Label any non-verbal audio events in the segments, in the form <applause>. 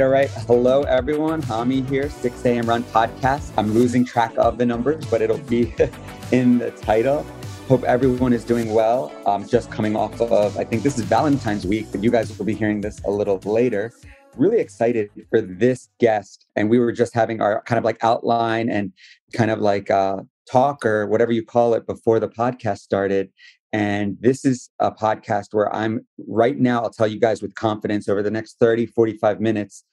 all right. Hello, everyone. Hami here, 6 a.m. Run podcast. I'm losing track of the numbers, but it'll be <laughs> in the title. Hope everyone is doing well. I'm just coming off of, I think this is Valentine's week, but you guys will be hearing this a little later. Really excited for this guest. And we were just having our kind of like outline and kind of like uh, talk or whatever you call it before the podcast started. And this is a podcast where I'm right now, I'll tell you guys with confidence over the next 30, 45 minutes.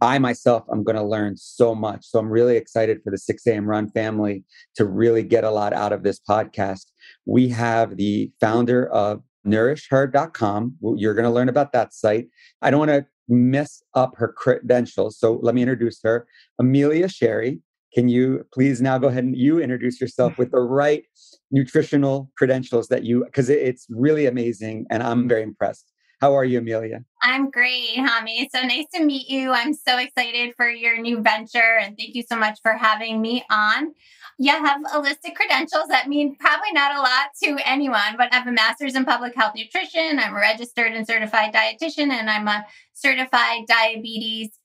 I myself, I'm going to learn so much. So I'm really excited for the 6 a.m. Run family to really get a lot out of this podcast. We have the founder of nourishher.com. You're going to learn about that site. I don't want to mess up her credentials. So let me introduce her. Amelia Sherry. Can you please now go ahead and you introduce yourself with the right nutritional credentials that you, because it's really amazing and I'm very impressed. How are you, Amelia? I'm great, Hami. So nice to meet you. I'm so excited for your new venture and thank you so much for having me on. You have a list of credentials that mean probably not a lot to anyone, but I have a master's in public health nutrition. I'm a registered and certified dietitian, and I'm a certified diabetes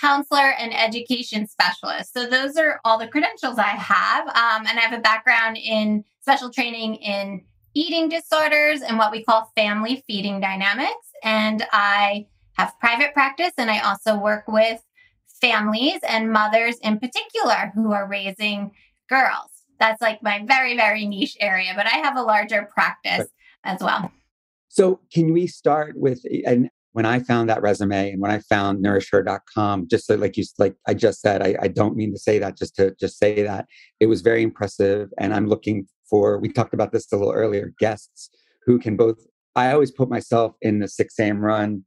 counselor and education specialist. So those are all the credentials I have. Um, and I have a background in special training in eating disorders and what we call family feeding dynamics. And I have private practice and I also work with families and mothers in particular who are raising girls. That's like my very, very niche area, but I have a larger practice as well. So, can we start with, and when I found that resume and when I found nourishher.com, just so, like you, like I just said, I, I don't mean to say that just to just say that it was very impressive. And I'm looking for, we talked about this a little earlier, guests who can both, I always put myself in the 6 a.m. run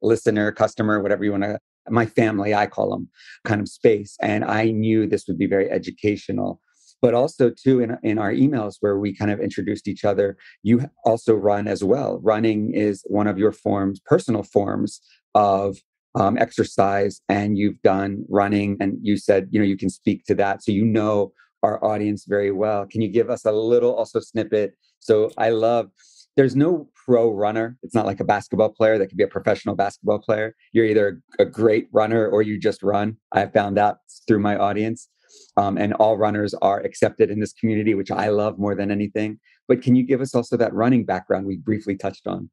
listener, customer, whatever you want to, my family, I call them kind of space. And I knew this would be very educational but also too in, in our emails where we kind of introduced each other you also run as well running is one of your forms personal forms of um, exercise and you've done running and you said you know you can speak to that so you know our audience very well can you give us a little also snippet so i love there's no pro runner. It's not like a basketball player that could be a professional basketball player. You're either a great runner or you just run. I found out through my audience um, and all runners are accepted in this community, which I love more than anything. But can you give us also that running background we briefly touched on?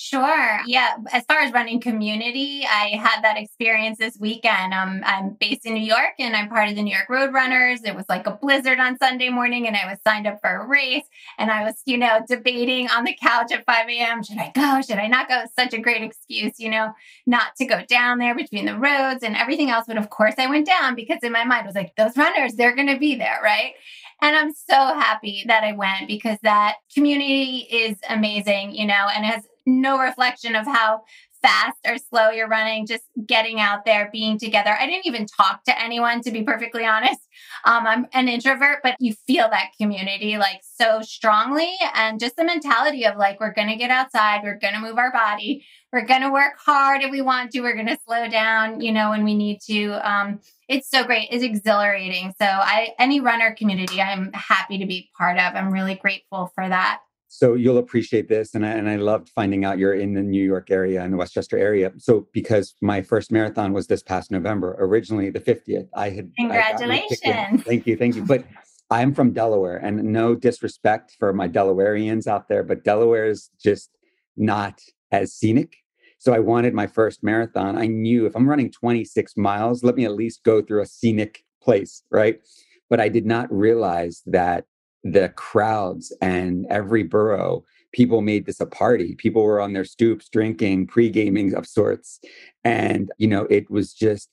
Sure. Yeah. As far as running community, I had that experience this weekend. Um, I'm based in New York and I'm part of the New York Road Runners. It was like a blizzard on Sunday morning and I was signed up for a race and I was, you know, debating on the couch at 5 a.m. Should I go? Should I not go? Such a great excuse, you know, not to go down there between the roads and everything else. But of course I went down because in my mind I was like, those runners, they're going to be there. Right. And I'm so happy that I went because that community is amazing, you know, and has no reflection of how fast or slow you're running, just getting out there, being together. I didn't even talk to anyone, to be perfectly honest. Um, I'm an introvert, but you feel that community like so strongly. And just the mentality of like, we're going to get outside, we're going to move our body, we're going to work hard if we want to, we're going to slow down, you know, when we need to. Um, it's so great. It's exhilarating. So I, any runner community, I'm happy to be part of. I'm really grateful for that. So you'll appreciate this, and I, and I loved finding out you're in the New York area and the Westchester area. So because my first marathon was this past November, originally the 50th, I had congratulations. I thank you, thank you. But I'm from Delaware, and no disrespect for my Delawareans out there, but Delaware is just not as scenic. So I wanted my first marathon. I knew if I'm running 26 miles, let me at least go through a scenic place, right? But I did not realize that the crowds and every borough people made this a party. People were on their stoops drinking pre-gaming of sorts. And you know it was just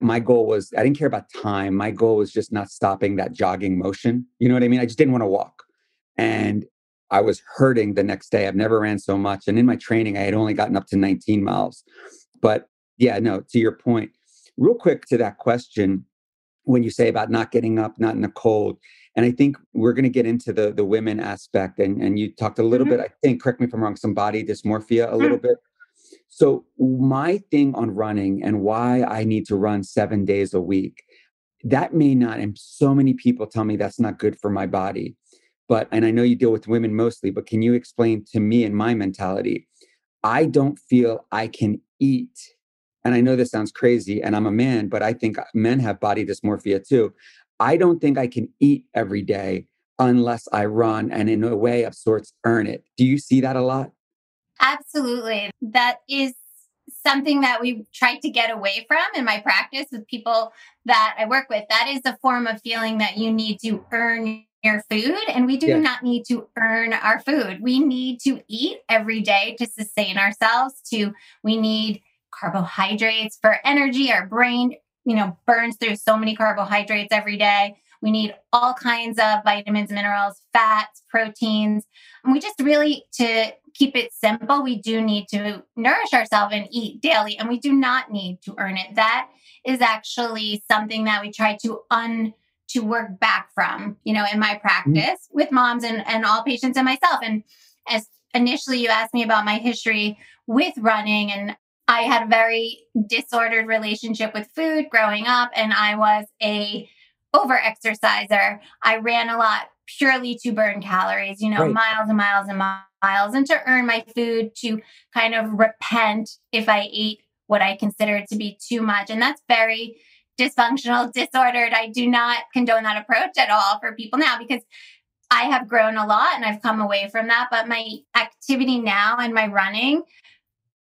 my goal was i didn't care about time. My goal was just not stopping that jogging motion. You know what i mean? I just didn't want to walk. And i was hurting the next day. I've never ran so much. And in my training i had only gotten up to 19 miles. But yeah no to your point real quick to that question when you say about not getting up not in the cold and I think we're going to get into the the women aspect. And and you talked a little mm-hmm. bit, I think, correct me if I'm wrong, some body dysmorphia a mm-hmm. little bit. So my thing on running and why I need to run seven days a week, that may not, and so many people tell me that's not good for my body. But and I know you deal with women mostly, but can you explain to me and my mentality? I don't feel I can eat and I know this sounds crazy, and I'm a man, but I think men have body dysmorphia too. I don't think I can eat every day unless I run and, in a way of sorts, earn it. Do you see that a lot? Absolutely. That is something that we tried to get away from in my practice with people that I work with. That is a form of feeling that you need to earn your food, and we do yeah. not need to earn our food. We need to eat every day to sustain ourselves. To we need carbohydrates for energy. Our brain, you know, burns through so many carbohydrates every day. We need all kinds of vitamins, minerals, fats, proteins. And we just really to keep it simple, we do need to nourish ourselves and eat daily, and we do not need to earn it. That is actually something that we try to un to work back from, you know, in my mm-hmm. practice mm-hmm. with moms and, and all patients and myself. And as initially you asked me about my history with running and I had a very disordered relationship with food growing up and I was a over exerciser. I ran a lot purely to burn calories, you know, right. miles and miles and miles and to earn my food to kind of repent if I ate what I considered to be too much. And that's very dysfunctional, <laughs> disordered. I do not condone that approach at all for people now because I have grown a lot and I've come away from that. But my activity now and my running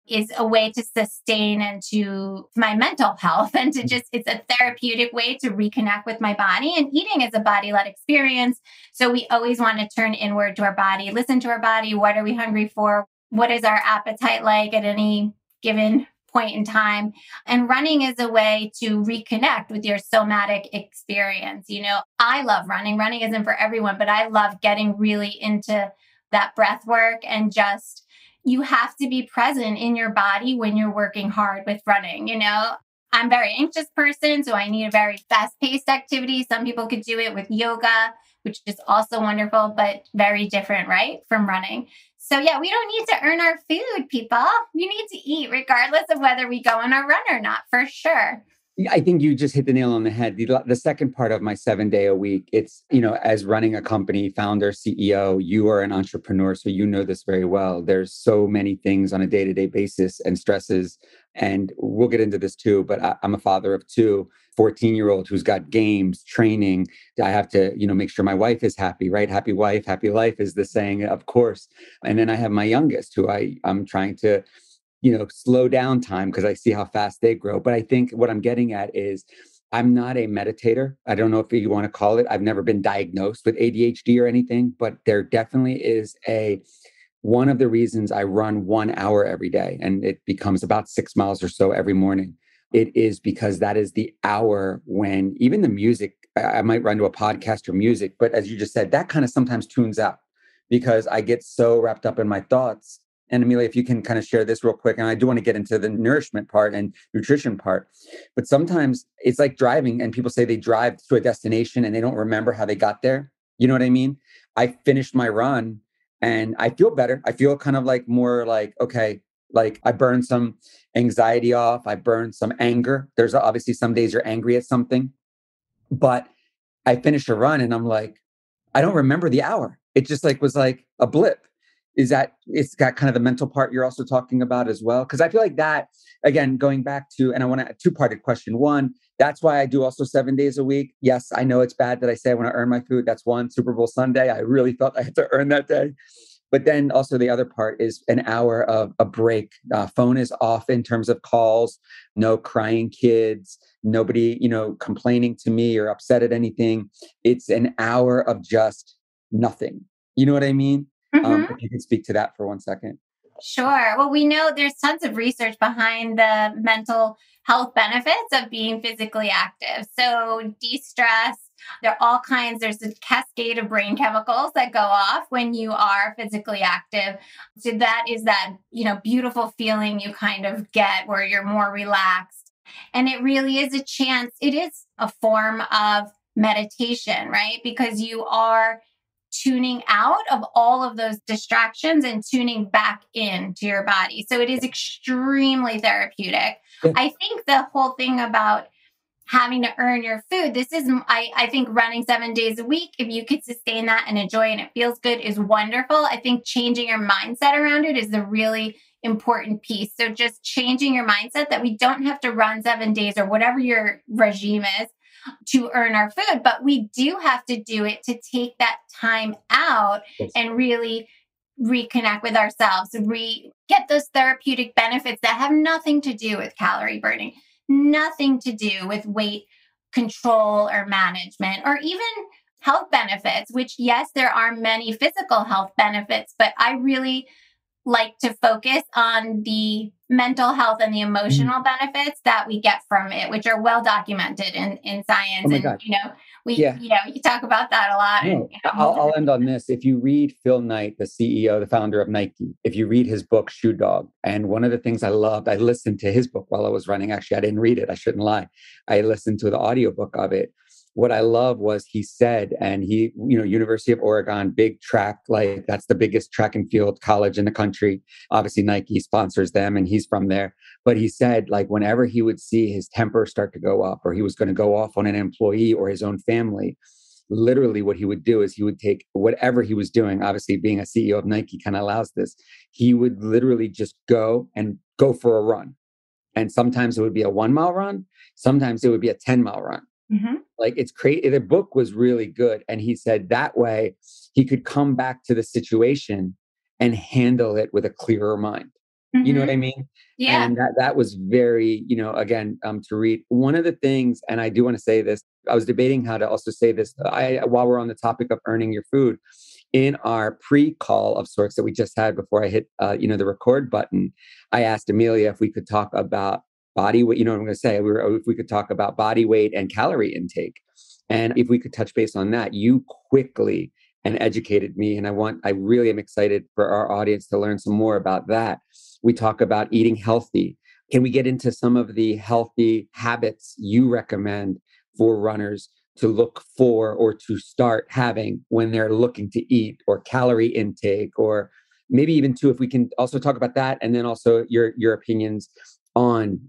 is a way to sustain and to my mental health <laughs> and to mm-hmm. just it's a therapeutic way to reconnect with my body and eating is a body led experience so we always want to turn inward to our body listen to our body what are we hungry for what is our appetite like at any given point in time. And running is a way to reconnect with your somatic experience. You know, I love running. Running isn't for everyone, but I love getting really into that breath work and just you have to be present in your body when you're working hard with running. You know, I'm a very anxious person, so I need a very fast paced activity. Some people could do it with yoga, which is also wonderful, but very different, right? From running. So, yeah, we don't need to earn our food, people. We need to eat regardless of whether we go on a run or not, for sure. I think you just hit the nail on the head. The, the second part of my seven day a week, it's, you know, as running a company, founder, CEO, you are an entrepreneur. So you know this very well. There's so many things on a day to day basis and stresses. And we'll get into this too, but I, I'm a father of two. 14 year old who's got games training i have to you know make sure my wife is happy right happy wife happy life is the saying of course and then i have my youngest who i i'm trying to you know slow down time because i see how fast they grow but i think what i'm getting at is i'm not a meditator i don't know if you want to call it i've never been diagnosed with adhd or anything but there definitely is a one of the reasons i run one hour every day and it becomes about six miles or so every morning it is because that is the hour when even the music, I might run to a podcast or music, but as you just said, that kind of sometimes tunes out because I get so wrapped up in my thoughts. And Amelia, if you can kind of share this real quick, and I do want to get into the nourishment part and nutrition part, but sometimes it's like driving, and people say they drive to a destination and they don't remember how they got there. You know what I mean? I finished my run and I feel better. I feel kind of like more like, okay, like I burned some anxiety off, I burned some anger. There's obviously some days you're angry at something, but I finished a run and I'm like, I don't remember the hour. It just like was like a blip. Is that it's got kind of the mental part you're also talking about as well? Because I feel like that again, going back to, and I want to two parted question. One, that's why I do also seven days a week. Yes, I know it's bad that I say I want to earn my food. That's one Super Bowl Sunday. I really felt I had to earn that day. But then also the other part is an hour of a break. Uh, phone is off in terms of calls, no crying kids, nobody, you know, complaining to me or upset at anything. It's an hour of just nothing. You know what I mean? Um, mm-hmm. Um, if you can speak to that for one second. Sure. Well, we know there's tons of research behind the mental health benefits of being physically active. So, de stress, there are all kinds, there's a cascade of brain chemicals that go off when you are physically active. So, that is that, you know, beautiful feeling you kind of get where you're more relaxed. And it really is a chance, it is a form of meditation, right? Because you are tuning out of all of those distractions and tuning back in to your body. So it is extremely therapeutic. Yeah. I think the whole thing about having to earn your food. This is, I, I think, running seven days a week, if you could sustain that and enjoy and it feels good, is wonderful. I think changing your mindset around it is the really important piece. So just changing your mindset that we don't have to run seven days or whatever your regime is to earn our food, but we do have to do it to take that time out yes. and really reconnect with ourselves, re get those therapeutic benefits that have nothing to do with calorie burning, nothing to do with weight control or management, or even health benefits, which, yes, there are many physical health benefits, but I really like to focus on the mental health and the mm. emotional mm-hmm. benefits that we get from it, which are well documented in, in science. Oh and, God. you know, we, yeah. you know, you talk about that a lot. No, and, you know, I'll, I'll, end on this. If you read Phil Knight, the CEO, the founder of Nike, if you read his book, Shoe Dog, and one of the things I loved, I listened to his book while I was running. Actually, I didn't read it. I shouldn't lie. I listened to the audiobook of it what I love was he said, and he, you know, University of Oregon, big track, like that's the biggest track and field college in the country. Obviously, Nike sponsors them and he's from there. But he said, like, whenever he would see his temper start to go up or he was going to go off on an employee or his own family, literally what he would do is he would take whatever he was doing, obviously, being a CEO of Nike kind of allows this, he would literally just go and go for a run. And sometimes it would be a one mile run, sometimes it would be a 10 mile run Mm-hmm. Like it's crazy. The book was really good. And he said that way he could come back to the situation and handle it with a clearer mind. Mm-hmm. You know what mm-hmm. I mean? Yeah. And that, that was very, you know, again, um, to read one of the things, and I do want to say this, I was debating how to also say this I, while we're on the topic of earning your food in our pre-call of sorts that we just had before I hit, uh, you know, the record button, I asked Amelia if we could talk about body weight. You know what I'm going to say? We were, oh, if we could talk about body weight and calorie intake, and if we could touch base on that, you quickly and educated me, and I want, I really am excited for our audience to learn some more about that. We talk about eating healthy. Can we get into some of the healthy habits you recommend for runners to look for or to start having when they're looking to eat or calorie intake or maybe even too if we can also talk about that and then also your your opinions on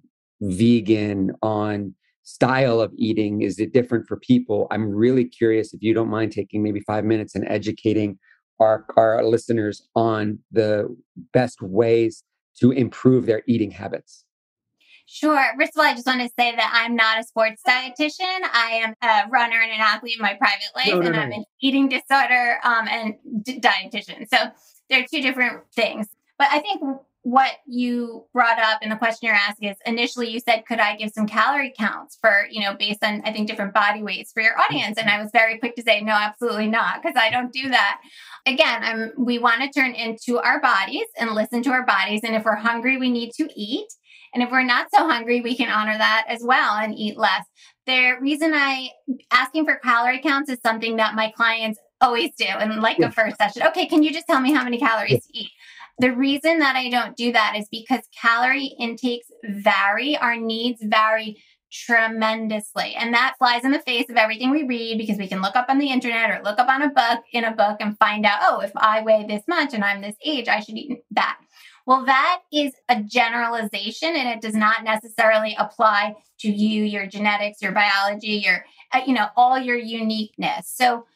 vegan, on style of eating? Is it different for people? I'm really curious if you don't mind taking maybe five minutes and educating our, our listeners on the best ways to improve their eating habits. Sure. First of all, I just want to say that I'm not a sports dietitian. I am a runner and an athlete in my private life, no, no, and no. I'm an eating disorder um, and d- dietitian. So they're two different things. But I think what you brought up and the question you're asking is initially you said could i give some calorie counts for you know based on i think different body weights for your audience? And i was very quick to say no absolutely not because i don't do that. Again i'm we want to turn into our bodies and listen to our bodies. And if we're hungry we need to eat. And if we're not so hungry we can honor that as well and eat less. The reason i asking for calorie counts is something that my clients always do in like a first session. Okay can you just tell me how many calories to eat the reason that I don't do that is because calorie intakes vary, our needs vary tremendously. And that flies in the face of everything we read because we can look up on the internet or look up on a book in a book and find out, oh, if I weigh this much and I'm this age, I should eat that. Well, that is a generalization and it does not necessarily apply to you, your genetics, your biology, your, uh, you know, all your uniqueness. So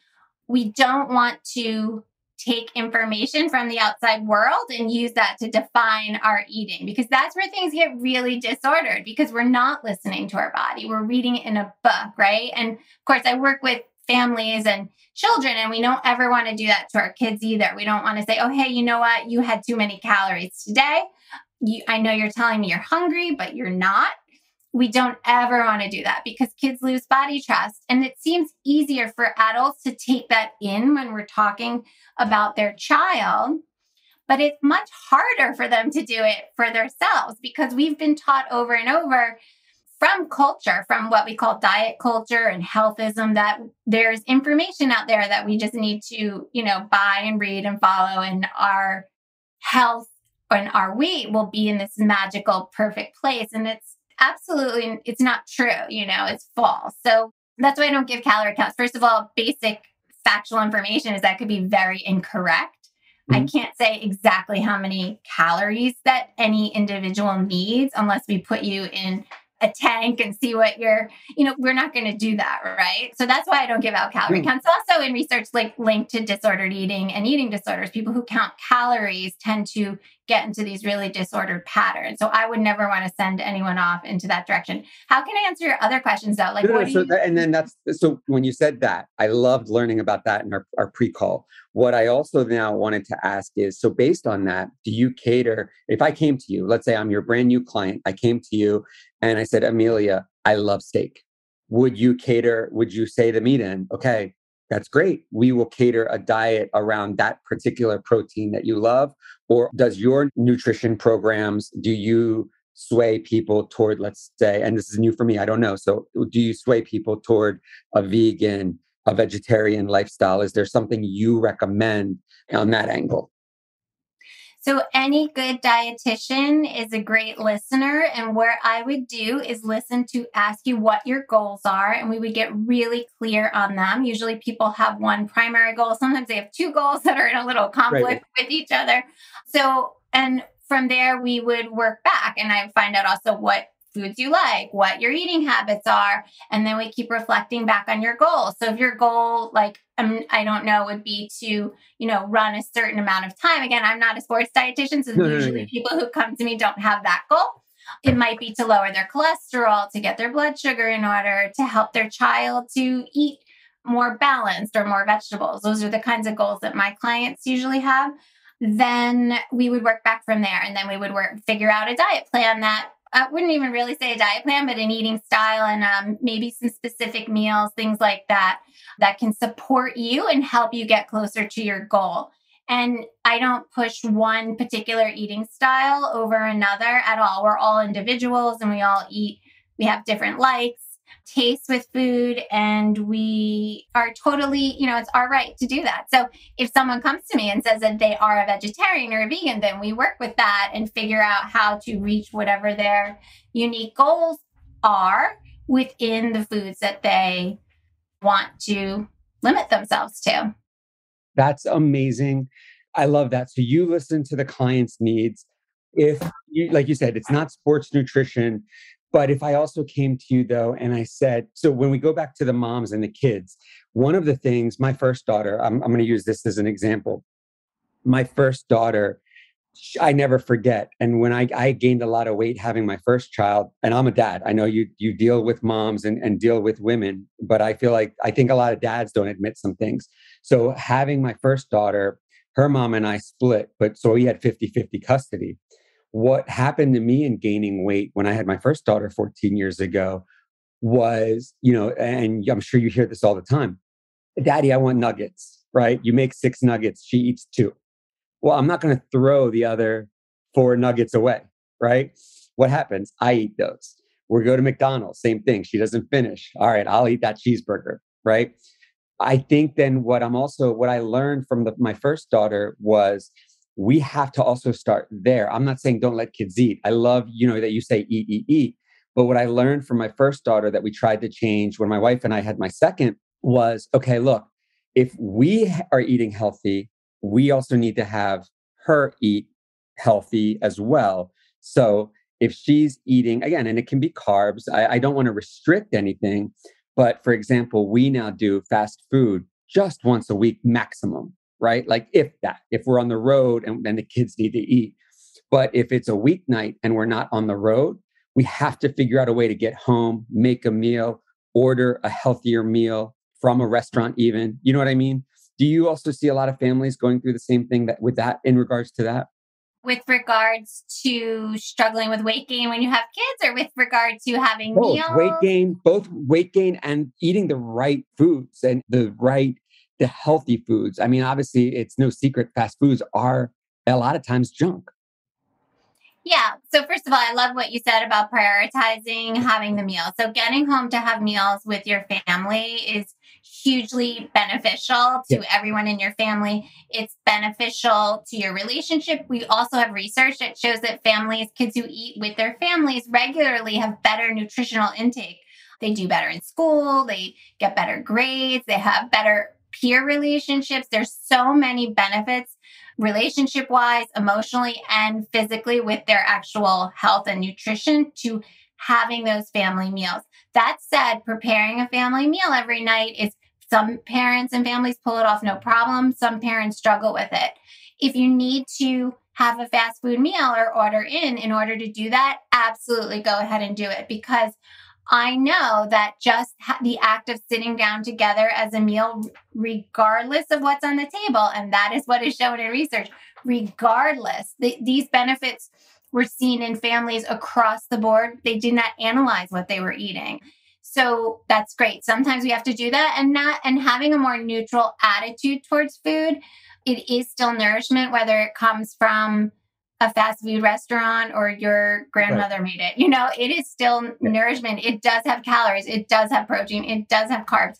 we don't want to take information from the outside world and use that to define our eating because that's where things get really disordered because we're not listening to our body. We're reading it in a book, right? And of course, I work with families and children, and we don't ever want to do that to our kids either. We don't want to say, oh, hey, you know what? You had too many calories today. You, I know you're telling me you're hungry, but you're not we don't ever want to do that because kids lose body trust. And it seems easier for adults to take that in when we're talking about their child. But it's much harder for them to do it for themselves because we've been taught over and over from culture, from what we call diet culture and healthism, that there's information out there that we just need to, you know, buy and read and follow, and our health and our weight will be in this magical, perfect place. And it's absolutely it's not true you know it's false so that's why i don't give calorie counts first of all basic factual information is that could be very incorrect mm-hmm. i can't say exactly how many calories that any individual needs unless we put you in a tank and see what you're, you know, we're not going to do that, right? So that's why I don't give out calorie counts. Also, in research like linked to disordered eating and eating disorders, people who count calories tend to get into these really disordered patterns. So I would never want to send anyone off into that direction. How can I answer your other questions though? Like, no, what no, so you- that, and then that's so when you said that, I loved learning about that in our, our pre-call. What I also now wanted to ask is so based on that, do you cater if I came to you, let's say I'm your brand new client, I came to you and I said, Amelia, I love steak. Would you cater, would you say to me then, okay, that's great. We will cater a diet around that particular protein that you love? Or does your nutrition programs, do you sway people toward, let's say, and this is new for me, I don't know. So do you sway people toward a vegan, a vegetarian lifestyle? Is there something you recommend on that angle? So, any good dietitian is a great listener. And where I would do is listen to ask you what your goals are, and we would get really clear on them. Usually, people have one primary goal. Sometimes they have two goals that are in a little conflict right. with each other. So, and from there, we would work back, and I find out also what foods you like, what your eating habits are, and then we keep reflecting back on your goals. So if your goal, like um, I don't know, would be to you know run a certain amount of time. Again, I'm not a sports dietitian, so no, usually no, no, people who come to me don't have that goal. It might be to lower their cholesterol, to get their blood sugar in order, to help their child to eat more balanced or more vegetables. Those are the kinds of goals that my clients usually have. Then we would work back from there, and then we would work figure out a diet plan that I wouldn't even really say a diet plan, but an eating style and um, maybe some specific meals, things like that, that can support you and help you get closer to your goal. And I don't push one particular eating style over another at all. We're all individuals and we all eat, we have different likes taste with food and we are totally, you know, it's our right to do that. So if someone comes to me and says that they are a vegetarian or a vegan, then we work with that and figure out how to reach whatever their unique goals are within the foods that they want to limit themselves to. That's amazing. I love that. So you listen to the client's needs. If you, like you said, it's not sports nutrition, but if I also came to you though, and I said, so when we go back to the moms and the kids, one of the things, my first daughter, I'm, I'm going to use this as an example. My first daughter, I never forget. And when I, I gained a lot of weight having my first child, and I'm a dad, I know you you deal with moms and, and deal with women, but I feel like I think a lot of dads don't admit some things. So having my first daughter, her mom and I split, but so we had 50 50 custody what happened to me in gaining weight when I had my first daughter 14 years ago was, you know, and I'm sure you hear this all the time Daddy, I want nuggets, right? You make six nuggets, she eats two. Well, I'm not going to throw the other four nuggets away, right? What happens? I eat those. We go to McDonald's, same thing. She doesn't finish. All right, I'll eat that cheeseburger, right? I think then what I'm also, what I learned from the, my first daughter was we have to also start there. I'm not saying don't let kids eat. I love, you know, that you say eat, eat, eat. But what I learned from my first daughter that we tried to change when my wife and I had my second was okay, look, if we are eating healthy, we also need to have her eat healthy as well. So if she's eating, again, and it can be carbs, I, I don't want to restrict anything. But for example, we now do fast food just once a week maximum right? Like if that, if we're on the road and, then the kids need to eat. But if it's a weeknight and we're not on the road, we have to figure out a way to get home, make a meal, order a healthier meal from a restaurant, even. You know what I mean? Do you also see a lot of families going through the same thing that with that in regards to that? With regards to struggling with weight gain when you have kids, or with regard to having both meals? weight gain, both weight gain and eating the right foods and the right the healthy foods. I mean, obviously, it's no secret fast foods are a lot of times junk. Yeah. So, first of all, I love what you said about prioritizing having the meal. So, getting home to have meals with your family is hugely beneficial to yeah. everyone in your family. It's beneficial to your relationship. We also have research that shows that families, kids who eat with their families regularly have better nutritional intake. They do better in school, they get better grades, they have better peer relationships. There's so many benefits relationship wise, emotionally, and physically with their actual health and nutrition to having those family meals. That said, preparing a family meal every night is some parents and families pull it off no problem. Some parents struggle with it. If you need to have a fast food meal or order in in order to do that, absolutely go ahead and do it because I know that just the act of sitting down together as a meal, regardless of what's on the table, and that is what is shown in research, regardless, the, these benefits were seen in families across the board. They did not analyze what they were eating. So that's great. Sometimes we have to do that and not and having a more neutral attitude towards food. It is still nourishment, whether it comes from a fast food restaurant or your grandmother right. made it. You know, it is still yeah. nourishment. It does have calories, it does have protein, it does have carbs.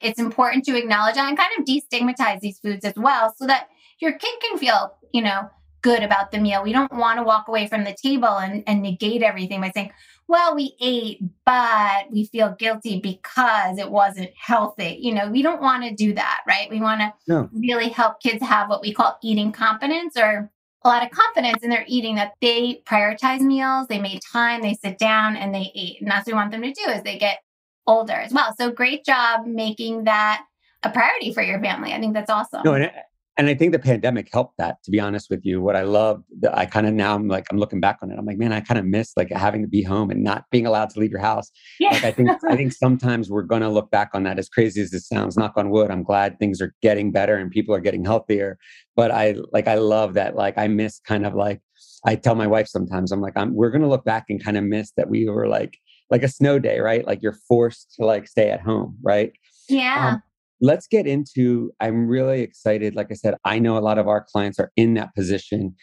It's important to acknowledge that and kind of destigmatize these foods as well so that your kid can feel, you know, good about the meal. We don't want to walk away from the table and, and negate everything by saying, well, we ate, but we feel guilty because it wasn't healthy. You know, we don't want to do that, right? We want to no. really help kids have what we call eating confidence or a lot of confidence in their eating that they prioritize meals, they made time, they sit down and they eat. And that's what we want them to do as they get older as well. So great job making that a priority for your family. I think that's awesome. No, and and I think the pandemic helped that. To be honest with you, what I love, I kind of now I'm like I'm looking back on it. I'm like, man, I kind of miss like having to be home and not being allowed to leave your house. Yeah. Like I think I think sometimes we're going to look back on that as crazy as it sounds. Knock on wood. I'm glad things are getting better and people are getting healthier. But I like I love that. Like I miss kind of like I tell my wife sometimes I'm like I'm we're going to look back and kind of miss that we were like like a snow day, right? Like you're forced to like stay at home, right? Yeah. Um, let's get into i'm really excited like i said i know a lot of our clients are in that position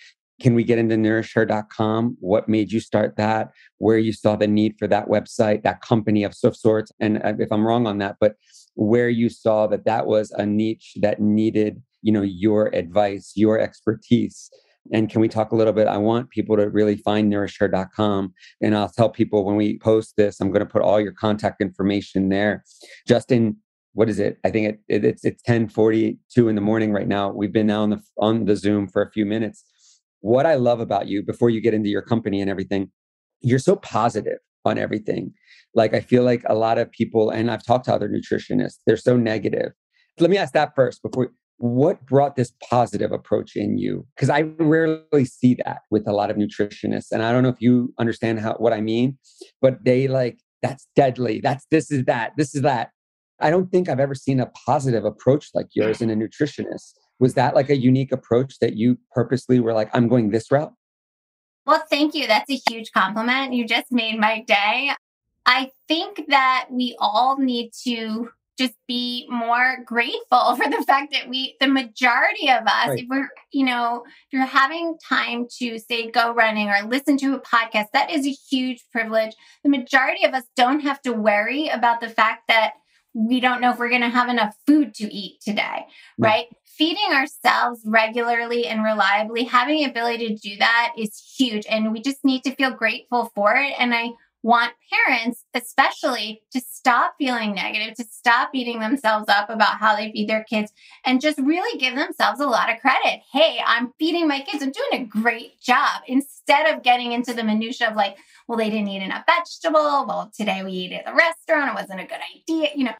can we get into nourishher.com what made you start that where you saw the need for that website that company of sorts and uh, if i'm wrong on that but where you saw that that was a niche that needed you know your advice your expertise and can we talk a little bit? I want people to really find nourishher.com. And I'll tell people when we post this, I'm going to put all your contact information there. Justin, what is it? I think it, it, it's it's ten forty two in the morning right now. We've been now on the on the Zoom for a few minutes. What I love about you, before you get into your company and everything, you're so positive on everything. Like I feel like a lot of people, and I've talked to other nutritionists, they're so negative. Let me ask that first before. What brought this positive approach in you? Because I rarely see that with a lot of nutritionists, and I don't know if you understand how what I mean, but they like that's deadly. That's this is that. This is that I don't think I've ever seen a positive approach like yours in a nutritionist. Was that like a unique approach that you purposely were like, I'm going this route? Well, thank you. That's a huge compliment. You just made my day. I think that we all need to just be more grateful for the fact that we, the majority of us, right. if we're, you know, if you're having time to say go running or listen to a podcast, that is a huge privilege. The majority of us don't have to worry about the fact that we don't know if we're going to have enough food to eat today, right? Feeding ourselves regularly and reliably, having the ability to do that is huge. And we just need to feel grateful for it. And I want parents, especially, to stop feeling negative, to stop beating themselves up about how they feed their kids, and just really give themselves a lot of credit. Hey, I'm feeding my kids, I'm doing a great job. Instead of getting into the minutia of like, well, they didn't eat enough vegetable. Well, today we ate at a restaurant. It wasn't a good idea. You know,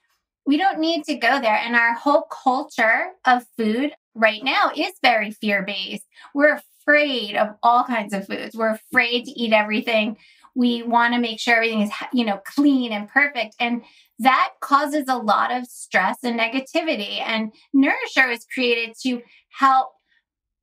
we don't need to go there. And our whole culture of food right now is very fear based. We're afraid of all kinds of foods. We're afraid to eat everything. We want to make sure everything is, you know, clean and perfect. And that causes a lot of stress and negativity. And NourishHer was created to help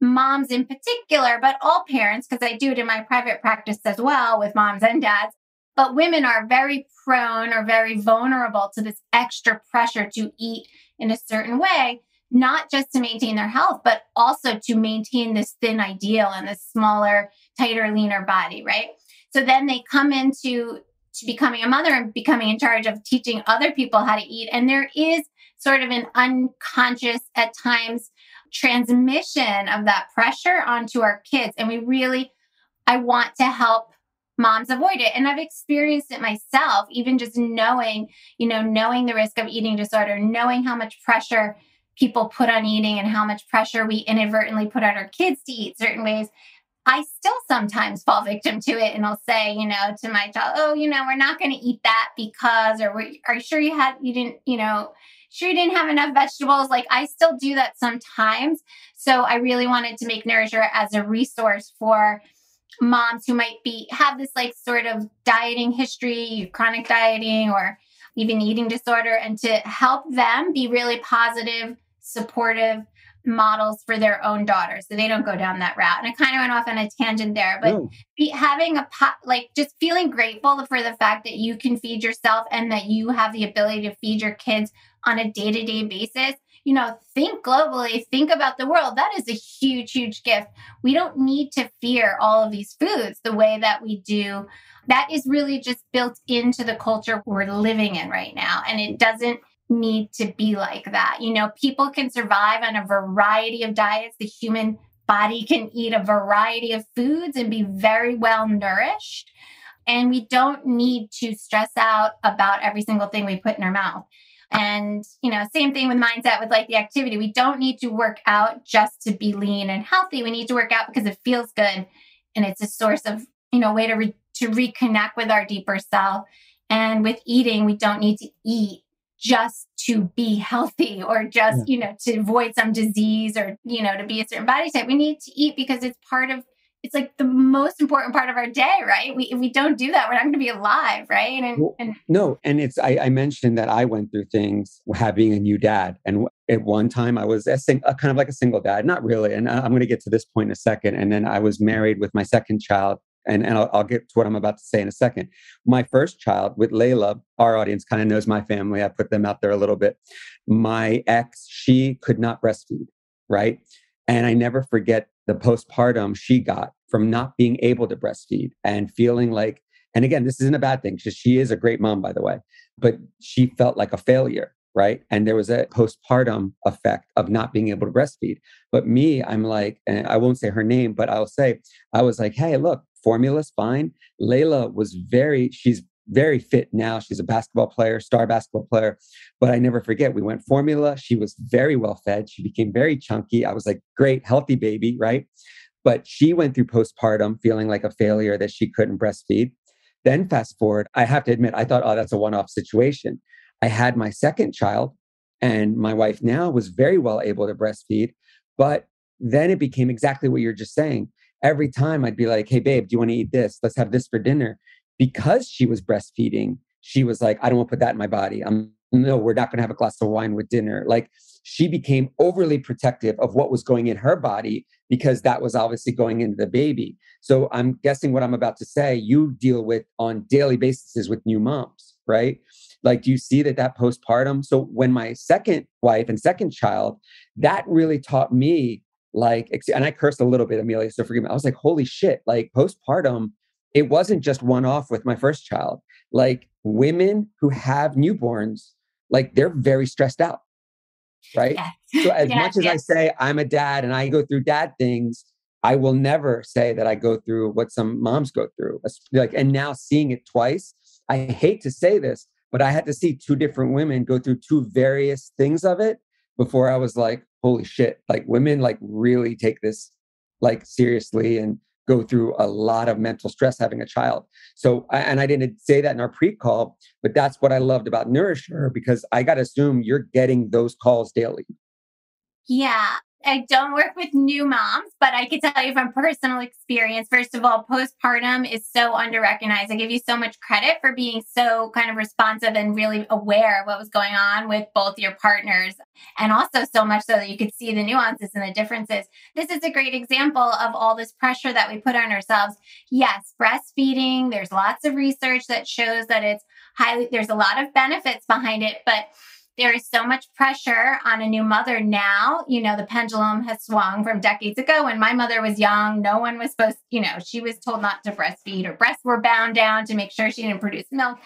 moms in particular, but all parents, because I do it in my private practice as well with moms and dads, but women are very prone or very vulnerable to this extra pressure to eat in a certain way, not just to maintain their health, but also to maintain this thin ideal and this smaller, tighter, leaner body, right? So then they come into to becoming a mother and becoming in charge of teaching other people how to eat. And there is sort of an unconscious at times transmission of that pressure onto our kids. And we really, I want to help moms avoid it. And I've experienced it myself, even just knowing, you know, knowing the risk of eating disorder, knowing how much pressure people put on eating and how much pressure we inadvertently put on our kids to eat certain ways. I still sometimes fall victim to it and I'll say, you know, to my child, oh, you know, we're not going to eat that because, or are you sure you had, you didn't, you know, sure you didn't have enough vegetables? Like I still do that sometimes. So I really wanted to make NourishHer as a resource for moms who might be, have this like sort of dieting history, chronic dieting, or even eating disorder, and to help them be really positive, supportive, models for their own daughters so they don't go down that route and i kind of went off on a tangent there but oh. be, having a like just feeling grateful for the fact that you can feed yourself and that you have the ability to feed your kids on a day-to-day basis you know think globally think about the world that is a huge huge gift we don't need to fear all of these foods the way that we do that is really just built into the culture we're living in right now and it doesn't need to be like that. You know, people can survive on a variety of diets. The human body can eat a variety of foods and be very well nourished. And we don't need to stress out about every single thing we put in our mouth. And, you know, same thing with mindset with like the activity. We don't need to work out just to be lean and healthy. We need to work out because it feels good and it's a source of, you know, way to re- to reconnect with our deeper self. And with eating, we don't need to eat just to be <laughs> healthy or just, yeah. you know, to avoid some disease or, you know, to be a certain body type. We need to eat because it's part of it's like the most important part of our day, right? We, if we don't do that, we're not going to be alive, right? And, well, and no, and it's I, I, mentioned that I went through things having a new dad, and at one time I was a, sing, a kind of like a single dad, not really. And I'm going to get to this point in a second. And then I was married with my second child, and, and I'll, I'll, get to what I'm about to say in a second. My first child with Layla, our audience kind of knows my family. I put them out there a little bit. My ex, she could not breastfeed, right? And I never forget the postpartum she got from not being able to breastfeed and feeling like, and again, this isn't a bad thing because she is a great mom, by the way, but she felt like a failure right? And there was a postpartum effect of not being able to breastfeed. But me, I'm like, and I won't say her name, but I'll say, I was like, hey, look, formula's fine. Layla was very, she's very fit now. She's a basketball player, star basketball player. But I never forget, we went formula. She was very well fed. She became very chunky. I was like, great, healthy baby, right? But she went through postpartum feeling like a failure that she couldn't breastfeed. Then fast forward, I have to admit, I thought, oh, that's a one off situation. I had my second child, and my wife now was very well able to breastfeed. But then it became exactly what you're just saying every time I'd be like, hey, babe, do you want to eat this? Let's have this for dinner. Because she was breastfeeding, she was like, I don't want to put that in my body. I'm no, we're not going to have a glass of wine with dinner. Like she became overly protective of what was going in her body because that was obviously going into the baby. So I'm guessing what I'm about to say, you deal with on daily basis with new moms, right? Like, do you see that that postpartum? So when my second wife and second child, that really taught me like and i cursed a little bit amelia so forgive me i was like holy shit like postpartum it wasn't just one off with my first child like women who have newborns like they're very stressed out right yes. so as yes, much as yes. i say i'm a dad and i go through dad things i will never say that i go through what some moms go through like and now seeing it twice i hate to say this but i had to see two different women go through two various things of it before i was like holy shit, like women like really take this like seriously and go through a lot of mental stress having a child. So, and I didn't say that in our pre call, but that's what I loved about NourishHer because I got to assume you're getting those calls daily. Yeah. I don't work with new moms, but I can tell you from personal experience. First of all, postpartum is so underrecognized. I give you so much credit for being so kind of responsive and really aware of what was going on with both your partners, and also so much so that you could see the nuances and the differences. This is a great example of all this pressure that we put on ourselves. Yes, breastfeeding, there's lots of research that shows that it's highly, there's a lot of benefits behind it, but there is so much pressure on a new mother now. You know, the pendulum has swung from decades ago when my mother was young. No one was supposed, you know, she was told not to breastfeed. Her breasts were bound down to make sure she didn't produce milk.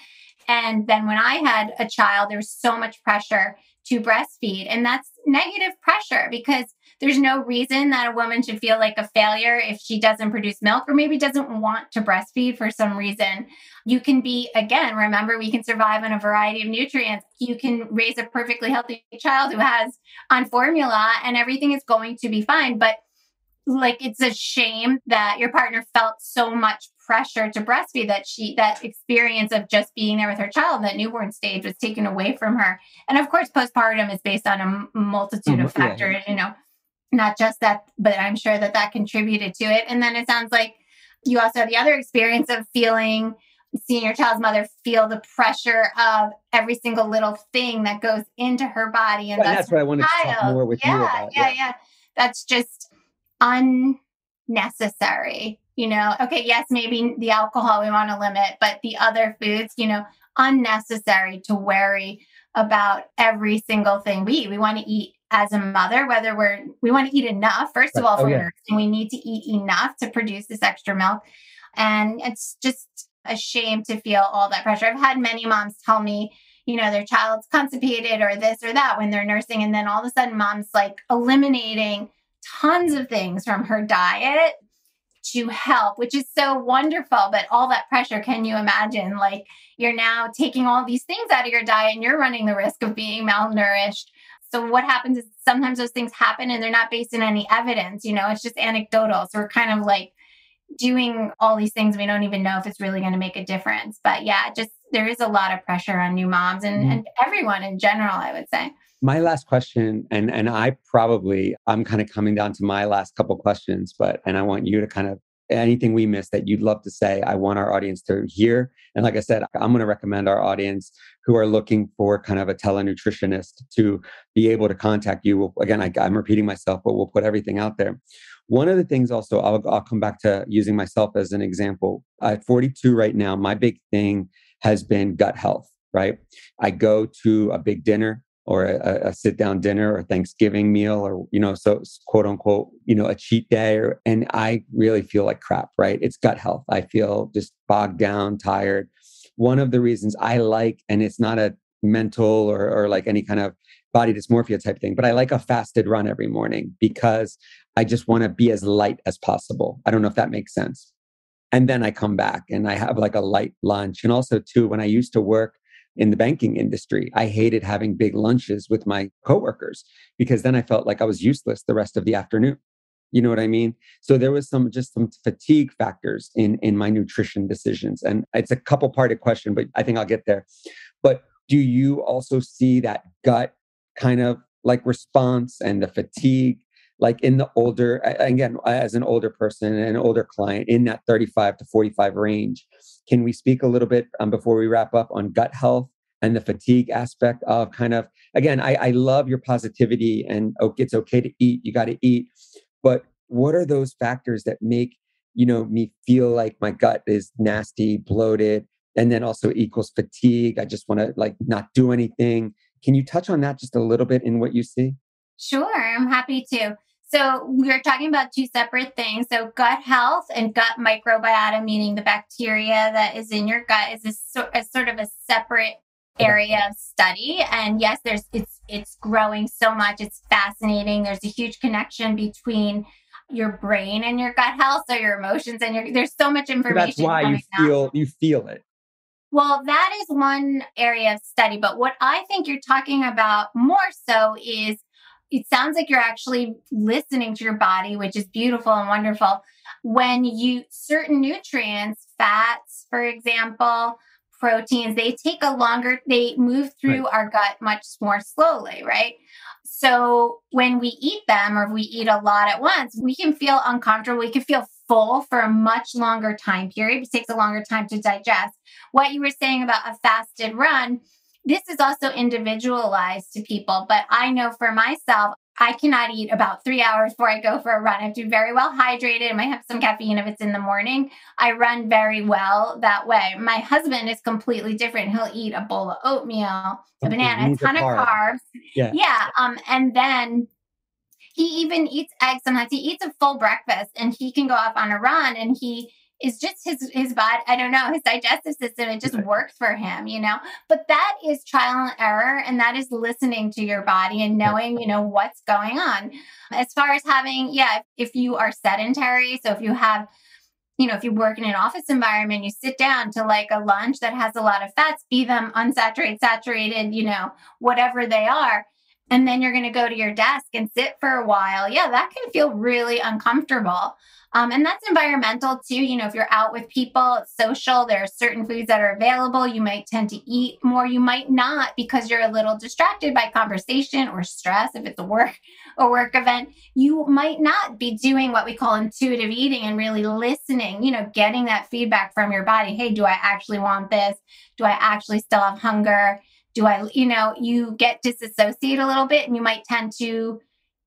And then when I had a child, there was so much pressure to breastfeed. And that's negative pressure because there's no reason that a woman should feel like a failure if she doesn't produce milk or maybe doesn't want to breastfeed for some reason. You can be, again, remember, we can survive on a variety of nutrients. You can raise a perfectly healthy child who has on formula and everything is going to be fine. But like it's a shame that your partner felt so much pressure to breastfeed that she that experience of just being there with her child that newborn stage was taken away from her and of course postpartum is based on a multitude of mm-hmm. factors yeah. you know not just that but i'm sure that that contributed to it and then it sounds like you also had the other experience of feeling seeing your child's mother feel the pressure of every single little thing that goes into her body and that's, that's what i wanted child. to talk more with yeah, you about yeah yeah yeah that's just unnecessary. You know, okay, yes, maybe the alcohol we want to limit, but the other foods, you know, unnecessary to worry about every single thing we eat. We want to eat as a mother, whether we're we want to eat enough. First right. of all, oh, for yeah. nursing, we need to eat enough to produce this extra milk. And it's just a shame to feel all that pressure. I've had many moms tell me, you know, their child's constipated or this or that when they're nursing. And then all of a sudden, mom's like eliminating tons of things from her diet to help, which is so wonderful. But all that pressure, can you imagine? Like you're now taking all these things out of your diet and you're running the risk of being malnourished. So what happens is sometimes those things happen and they're not based in any evidence, you know, it's just anecdotal. So we're kind of like doing all these things. We don't even know if it's really going to make a difference. But yeah, just there is a lot of pressure on new moms and, mm-hmm. and everyone in general, I would say. My last question, and and I probably I'm kind of coming down to my last couple questions, but and I want you to kind of anything we missed that you'd love to say, I want our audience to hear. And like I said, I'm going to recommend our audience who are looking for kind of a telenutritionist to be able to contact you. Again, I, am repeating myself, but we'll put everything out there. One of the things also, I'll, I'll come back to using myself as an example. At 42 right now, my big thing has been gut health, right? I go to a big dinner or a, a, sit down dinner or Thanksgiving meal or, you know, so quote unquote, you know, a cheat day. Or, and I really feel like crap, right? It's gut health. I feel just bogged down, tired. One of the reasons I like, and it's not a mental or, or like any kind of body dysmorphia type thing, but I like a fasted run every morning because I just want to be as light as possible. I don't know if that makes sense. And then I come back and I have like a light lunch. And also, too, when I used to work in the banking industry. I hated having big lunches with my coworkers because then I felt like I was useless the rest of the afternoon. You know what I mean? So there was some just some fatigue factors in in my nutrition decisions. And it's a couple parted question, but I think I'll get there. But do you also see that gut kind of like response and the fatigue like in the older again as an older person and an older client in that 35 to 45 range can we speak a little bit um, before we wrap up on gut health and the fatigue aspect of kind of again I, I love your positivity and oh it's okay to eat you got to eat but what are those factors that make you know me feel like my gut is nasty bloated and then also equals fatigue i just want to like not do anything? Can you touch on that just a little bit in what you see Sure, I'm happy to. So we're talking about two separate things. So gut health and gut microbiota, meaning the bacteria that is in your gut, is a, a sort of a separate area of study. And yes, there's it's it's growing so much. It's fascinating. There's a huge connection between your brain and your gut health, so your emotions and your there's so much information. So that's why you feel out. you feel it. Well, that is one area of study, but what I think you're talking about more so is it sounds like you're actually listening to your body, which is beautiful and wonderful. When you certain nutrients, fats, for example, proteins, they take a longer, they move through right. our gut much more slowly, right? So when we eat them or if we eat a lot at once, we can feel uncomfortable. We can feel full for a much longer time period. It takes a longer time to digest. What you were saying about a fasted run, this is also individualized to people, but I know for myself, I cannot eat about three hours before I go for a run. I have to be very well hydrated. I might have some caffeine if it's in the morning. I run very well that way. My husband is completely different. He'll eat a bowl of oatmeal, a banana, a ton of carbs. Yeah. Yeah. Um, and then he even eats eggs sometimes. He eats a full breakfast and he can go off on a run and he is just his his body i don't know his digestive system it just works for him you know? But that is trial and error and that is listening to your body and knowing you know what's going on. As far as having yeah if you are sedentary so if you have you know if you work in an office environment you sit down to like a lunch that has a lot of fats be them unsaturated saturated you know whatever they are and then you're going to go to your desk and sit for a while, yeah, that can feel really uncomfortable. Um, and that's environmental too. You know, if you're out with people, it's social, there are certain foods that are available. You might tend to eat more. You might not because you're a little distracted by conversation or stress. If it's a work <laughs> a work event, you might not be doing what we call intuitive eating and really listening, you know, getting that feedback from your body. Hey, do I actually want this? Do I actually still have hunger? Do I, you know, you get disassociate a little bit and you might tend to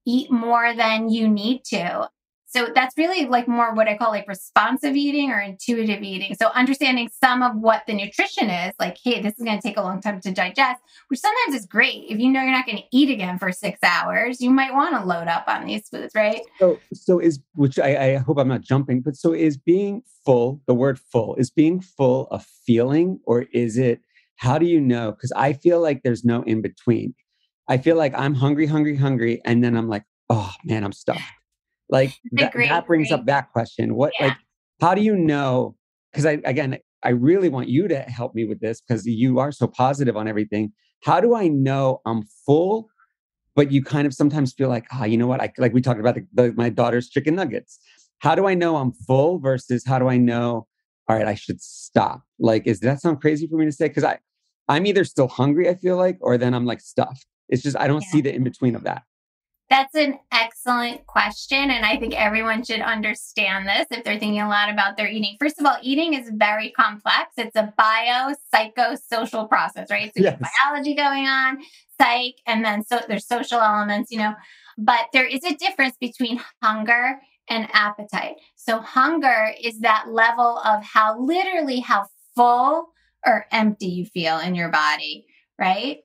eat more than you need to. So that's really like more what I call like responsive eating or intuitive eating. So understanding some of what the nutrition is, like, hey, this is going to take a long time to digest, which sometimes is great. If you know you're not going to eat again for six hours, you might want to load up on these foods, right? So, so is which I, I hope I'm not jumping, but so is being full. The word full is being full a feeling, or is it how do you know? Because I feel like there's no in between. I feel like I'm hungry, hungry, hungry, and then I'm like, oh man, I'm stuffed. Like <laughs> that, that brings up that question. What yeah. like how do you know? Because I again, I really want you to help me with this because you are so positive on everything. How do I know I'm full? But you kind of sometimes feel like, ah, oh, you know what? I like we talked about the, the, my daughter's chicken nuggets. How do I know I'm full versus how do I know? All right, I should stop. Like, is that sound crazy for me to say? Because I I'm either still hungry, I feel like, or then I'm like stuffed. It's just, I don't yeah. see the in between of that. That's an excellent question. And I think everyone should understand this if they're thinking a lot about their eating. First of all, eating is very complex. It's a bio psychosocial process, right? So yes. biology going on, psych, and then so there's social elements, you know. But there is a difference between hunger and appetite. So hunger is that level of how literally how full or empty you feel in your body, right?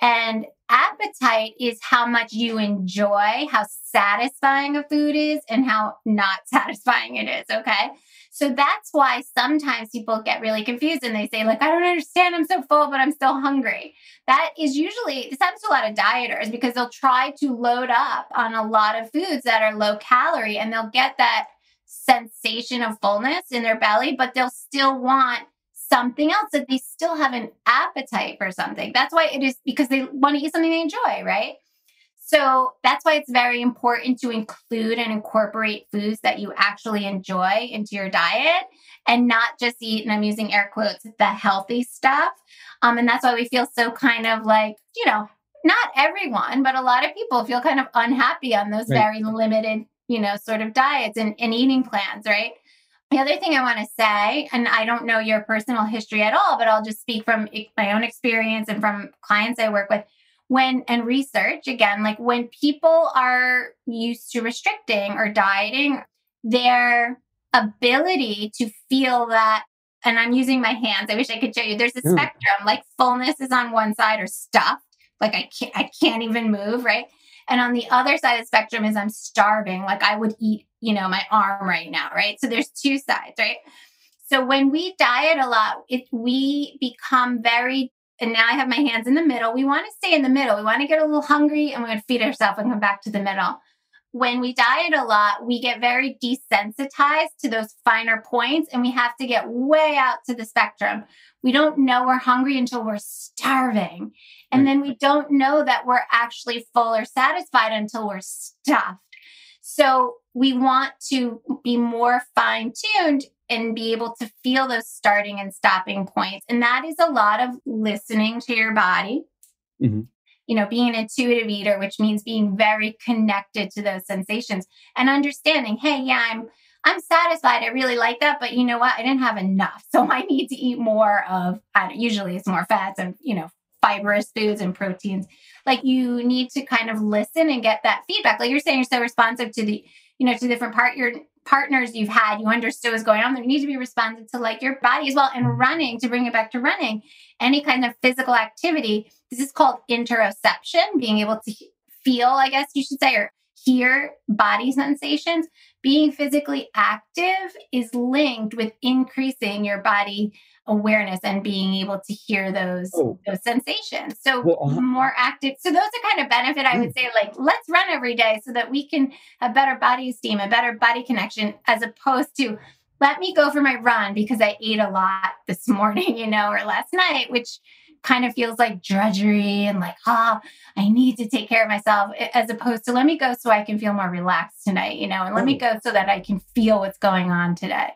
And appetite is how much you enjoy, how satisfying a food is, and how not <laughs> satisfying it is. Okay. So that's why sometimes people get really confused and they say, like, I don't understand, I'm so full, but I'm still hungry. That is usually, this happens to a lot of dieters because they'll try to load up on a lot of foods that are low calorie and they'll get that sensation of fullness in their belly, but they'll still want something else that they still have an appetite for something. That's why it is because they want to eat something they enjoy, right? So that's why it's very important to include and incorporate foods that you actually enjoy into your diet and not just eat, and I'm using air quotes, the healthy stuff. Um, and that's why we feel so kind of like, you know, not everyone, but a lot of people feel kind of unhappy on those right. very limited, you know, sort of diets and, and eating plans, right? The other thing I want to say, and I don't know your personal history at all, but I'll just speak from my own experience and from clients I work with. When and research again, like when people are used to restricting or dieting, their ability to feel that, and I'm using my hands, I wish I could show you. There's a spectrum, like fullness is on one side or stuffed, like I can't, I can't even move, right? And on the other side of the spectrum is I'm starving, like I would eat you know, my arm right now, right? So there's two sides, right? So when we diet a lot, it we become very and now I have my hands in the middle. We want to stay in the middle. We want to get a little hungry and we to feed ourselves and come back to the middle. When we diet a lot, we get very desensitized to those finer points and we have to get way out to the spectrum. We don't know we're hungry until we're starving. And then we don't know that we're actually full or satisfied until we're stuffed. So we want to be more fine tuned and be able to feel those starting and stopping points. And that is a lot of listening to your body. Mm-hmm. You know, being an intuitive eater, which means being very connected to those sensations and understanding, hey, yeah, I'm I'm satisfied. I really like that, but you know what? I didn't have enough, <laughs> so I need to eat more of. I Usually, it's more fats and you know fibrous foods and proteins. Like you need to kind of listen and get that feedback. Like you're saying, you're so responsive to the you know, to different part your partners you've had, you understood what's going on. You need to be responsive to like your body as well. And running, to bring it back to running, any kind of physical activity. This is called interoception, being able to feel, I guess you should say, or hear body sensations. Being physically active is linked with increasing your body awareness and being able to hear those oh. those sensations. So well, uh, more active. So those are kind of benefit I would mm. say like let's run every day so that we can have better body esteem, a better body connection as opposed to let me go for my run because I ate a lot this <laughs> morning, you know, or last night, which kind of feels like drudgery and like, ah, oh, I need to take care of myself, as opposed to let me go so I can feel more relaxed tonight, you know, and let me oh. go so that I can feel what's going on today.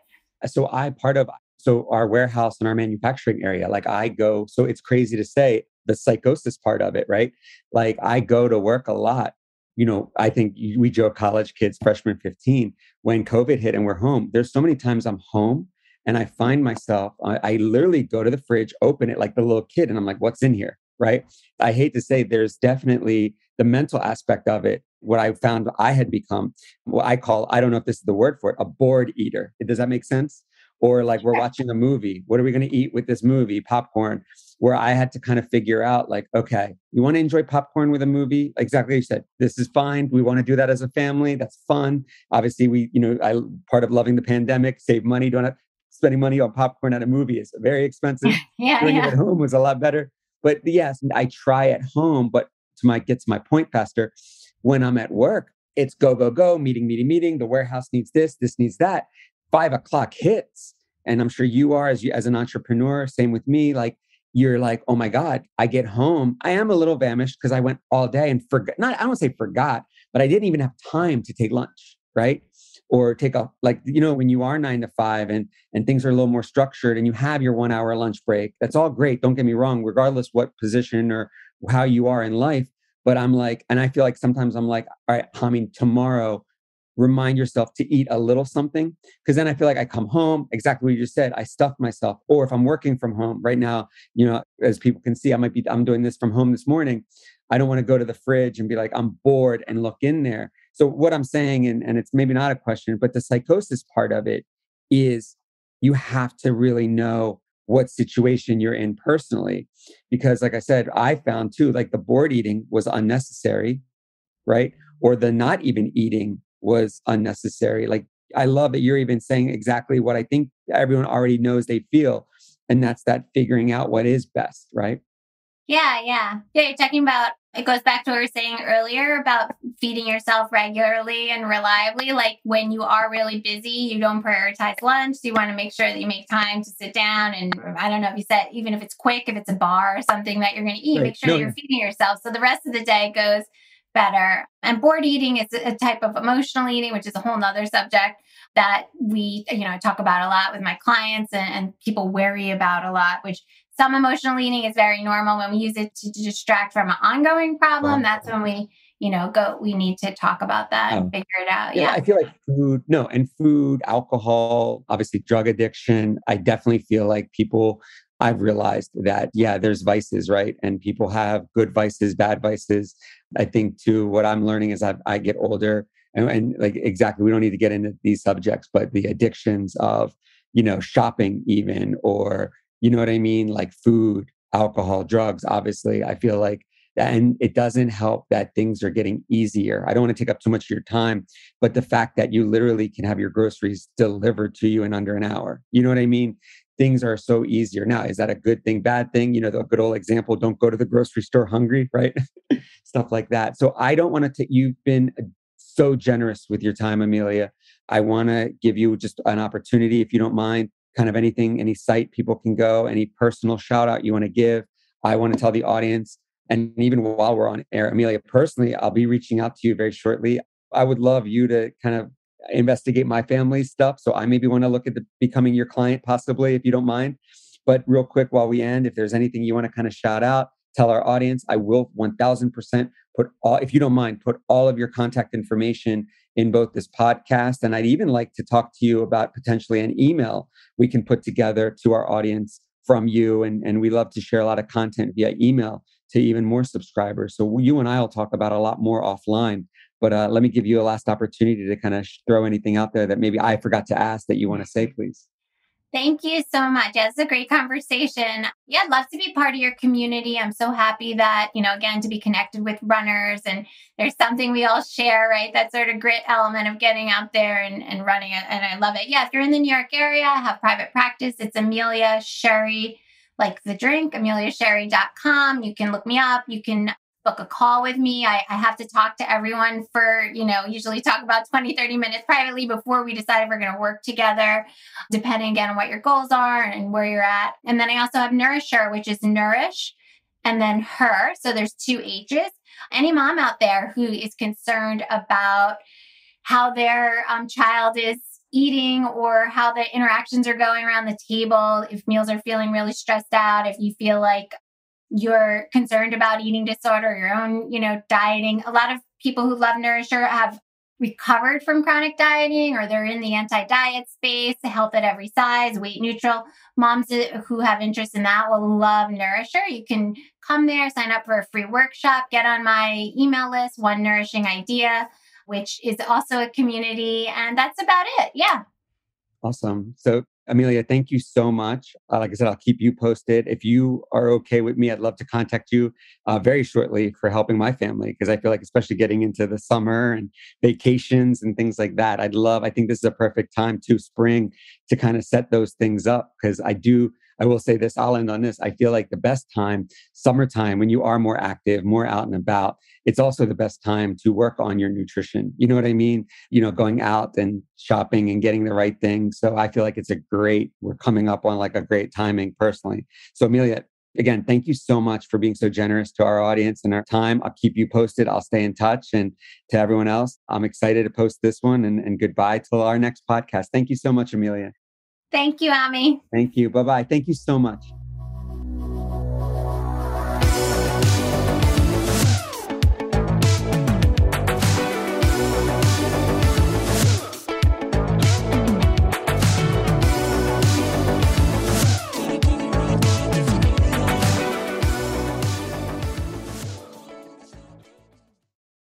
So I part of so our warehouse and our manufacturing area, like I go, so it's crazy to say the psychosis part of it, right? Like I go to work a lot. You know, I think we joke college kids, freshman 15, when COVID hit and we're home. There's so many times I'm home and I find myself, I, I literally go to the fridge, open it like the little kid, and I'm like, what's in here? Right. I hate to say there's definitely the mental aspect of it. What I found I had become what I call, I don't know if this is the word for it, a bored eater. Does that make sense? Or like we're watching a movie. What are we going to eat with this movie? Popcorn. Where I had to kind of figure out, like, okay, you want to enjoy popcorn with a movie? Exactly you said. This is fine. We want to do that as a family. That's fun. Obviously, we, you know, I part of loving the pandemic, save money, don't have spending money on popcorn at a movie is very expensive. <laughs> yeah, Doing yeah. it at home was a lot better. But yes, I try at home, but to my get to my point, faster, when I'm at work, it's go, go, go, meeting, meeting, meeting. The warehouse needs this, this needs that. Five o'clock hits. And I'm sure you are as you as an entrepreneur, same with me. Like you're like, oh my God, I get home. I am a little famished because I went all day and forgot not, I don't say forgot, but I didn't even have time to take lunch. Right or take a like you know when you are nine to five and and things are a little more structured and you have your one hour lunch break that's all great don't get me wrong regardless what position or how you are in life but i'm like and i feel like sometimes i'm like all right i mean tomorrow remind yourself to eat a little something because then i feel like i come home exactly what you just said i stuff myself or if i'm working from home right now you know as people can see i might be i'm doing this from home this morning i don't want to go to the fridge and be like i'm bored and look in there so what I'm saying, and, and it's maybe not a question, but the psychosis part of it is you have to really know what situation you're in personally. Because like I said, I found too, like the bored eating was unnecessary, right? Or the not even eating was unnecessary. Like I love that you're even saying exactly what I think everyone already knows they feel. And that's that figuring out what is best, right? Yeah, yeah. Yeah, you're talking about it goes back to what we were saying earlier about feeding yourself regularly and reliably. Like when you are really busy, you don't prioritize lunch. So you want to make sure that you make time to sit down and I don't know if you said even if it's quick, if it's a bar or something that you're going to eat, right. make sure no. you're feeding yourself. So the rest of the day goes better. And bored eating is a type of emotional eating, which is a whole nother subject that we, you know, talk about a lot with my clients and, and people worry about a lot, which some emotional eating is very normal. When we use it to, distract from an ongoing problem, that's when we, you know, go, we need to talk about that and figure it out. Yeah, yeah. I feel like food, no, and food, alcohol, obviously drug addiction. I definitely feel like people, I've realized that, yeah, there's vices, right? And people have good vices, bad vices. I think too, what I'm learning as I, I get older, and, and like exactly, we don't need to get into these subjects, but the addictions of, you know, shopping even or you know what I mean? Like food, alcohol, drugs, obviously. I feel like and it doesn't help that things are getting easier. I don't want to take up too much of your time, but the fact that you literally can have your groceries delivered to you in under an hour. You know what I mean? Things are so easier now. Is that a good thing, bad thing? You know, the good old example, don't go to the grocery store hungry, <laughs> right? Stuff like that. So I don't want to take you've been so generous with your time, Amelia. I want to give you just an opportunity, if you don't mind, kind of anything, any site people can go, any personal shout out you want to give. I want to tell the audience. And even while we're on air, Amelia, personally, I'll be reaching out to you very shortly. I would love you to kind of investigate my family stuff. So I maybe want to look at the, becoming your client, possibly, if you don't mind. But real quick, while we end, if there's anything you want to kind of shout out, tell our audience, I will 1000% put all, if you don't mind, put all of your contact information in both this podcast. And I'd even like to talk to you about potentially an email we can put together to our audience from you. And, and we love to share a lot of content via email to even more subscribers. So you and I will talk about a lot more offline. But uh, let me give you a last opportunity to kind of throw anything out there that maybe I forgot to ask that you want to say, please. Thank you so much. It's a great conversation. Yeah, I'd love to be part of your community. I'm so happy that, you know, again, to be connected with runners and there's something we all share, right? That sort of grit element of getting out there and, and running. And I love it. Yeah, if you're in the New York area, have private practice, it's Amelia Sherry, like the drink, ameliasherry.com. You can look me up. You can book a call with me. I, I, have to talk to everyone for, you know, usually talk about 20, 30 minutes privately before we decide if we're going to work together, depending again on what your goals are and where you're at. And then I also have NourishHer, which is nourish and then her. So there's two H's. Any mom out there who is concerned about how their um, child is eating or how the interactions are going around the table, if meals are feeling really stressed out, if you feel like you're concerned about eating disorder, your own, you know, dieting. A lot of people who love NourishHer have recovered from chronic dieting or they're in the anti-diet space, health at every size, weight neutral. Moms who have interest in that will love NourishHer. You can come there, sign up for a free workshop, get on my email list, One Nourishing Idea, which is also a community. And that's about it. Yeah. Awesome. So Amelia, thank you so much. Uh, like I said, I'll keep you posted. If you are okay with me, I'd love to contact you uh, very shortly for helping my family because I feel like, especially getting into the summer and vacations and things like that, I'd love, I think this is a perfect time to spring to kind of set those things up because I do I will say this, I'll end on this. I feel like the best time, summertime, when you are more active, more out and about, it's also the best time to work on your nutrition. You know what I mean? You know, going out and shopping and getting the right things. So I feel like it's a great, we're coming up on like a great timing personally. So, Amelia, again, thank you so much for being so generous to our audience and our time. I'll keep you posted. I'll stay in touch. And to everyone else, I'm excited to post this one and, and goodbye till our next podcast. Thank you so much, Amelia. Thank you, Ami. Thank you. Bye bye. Thank you so much.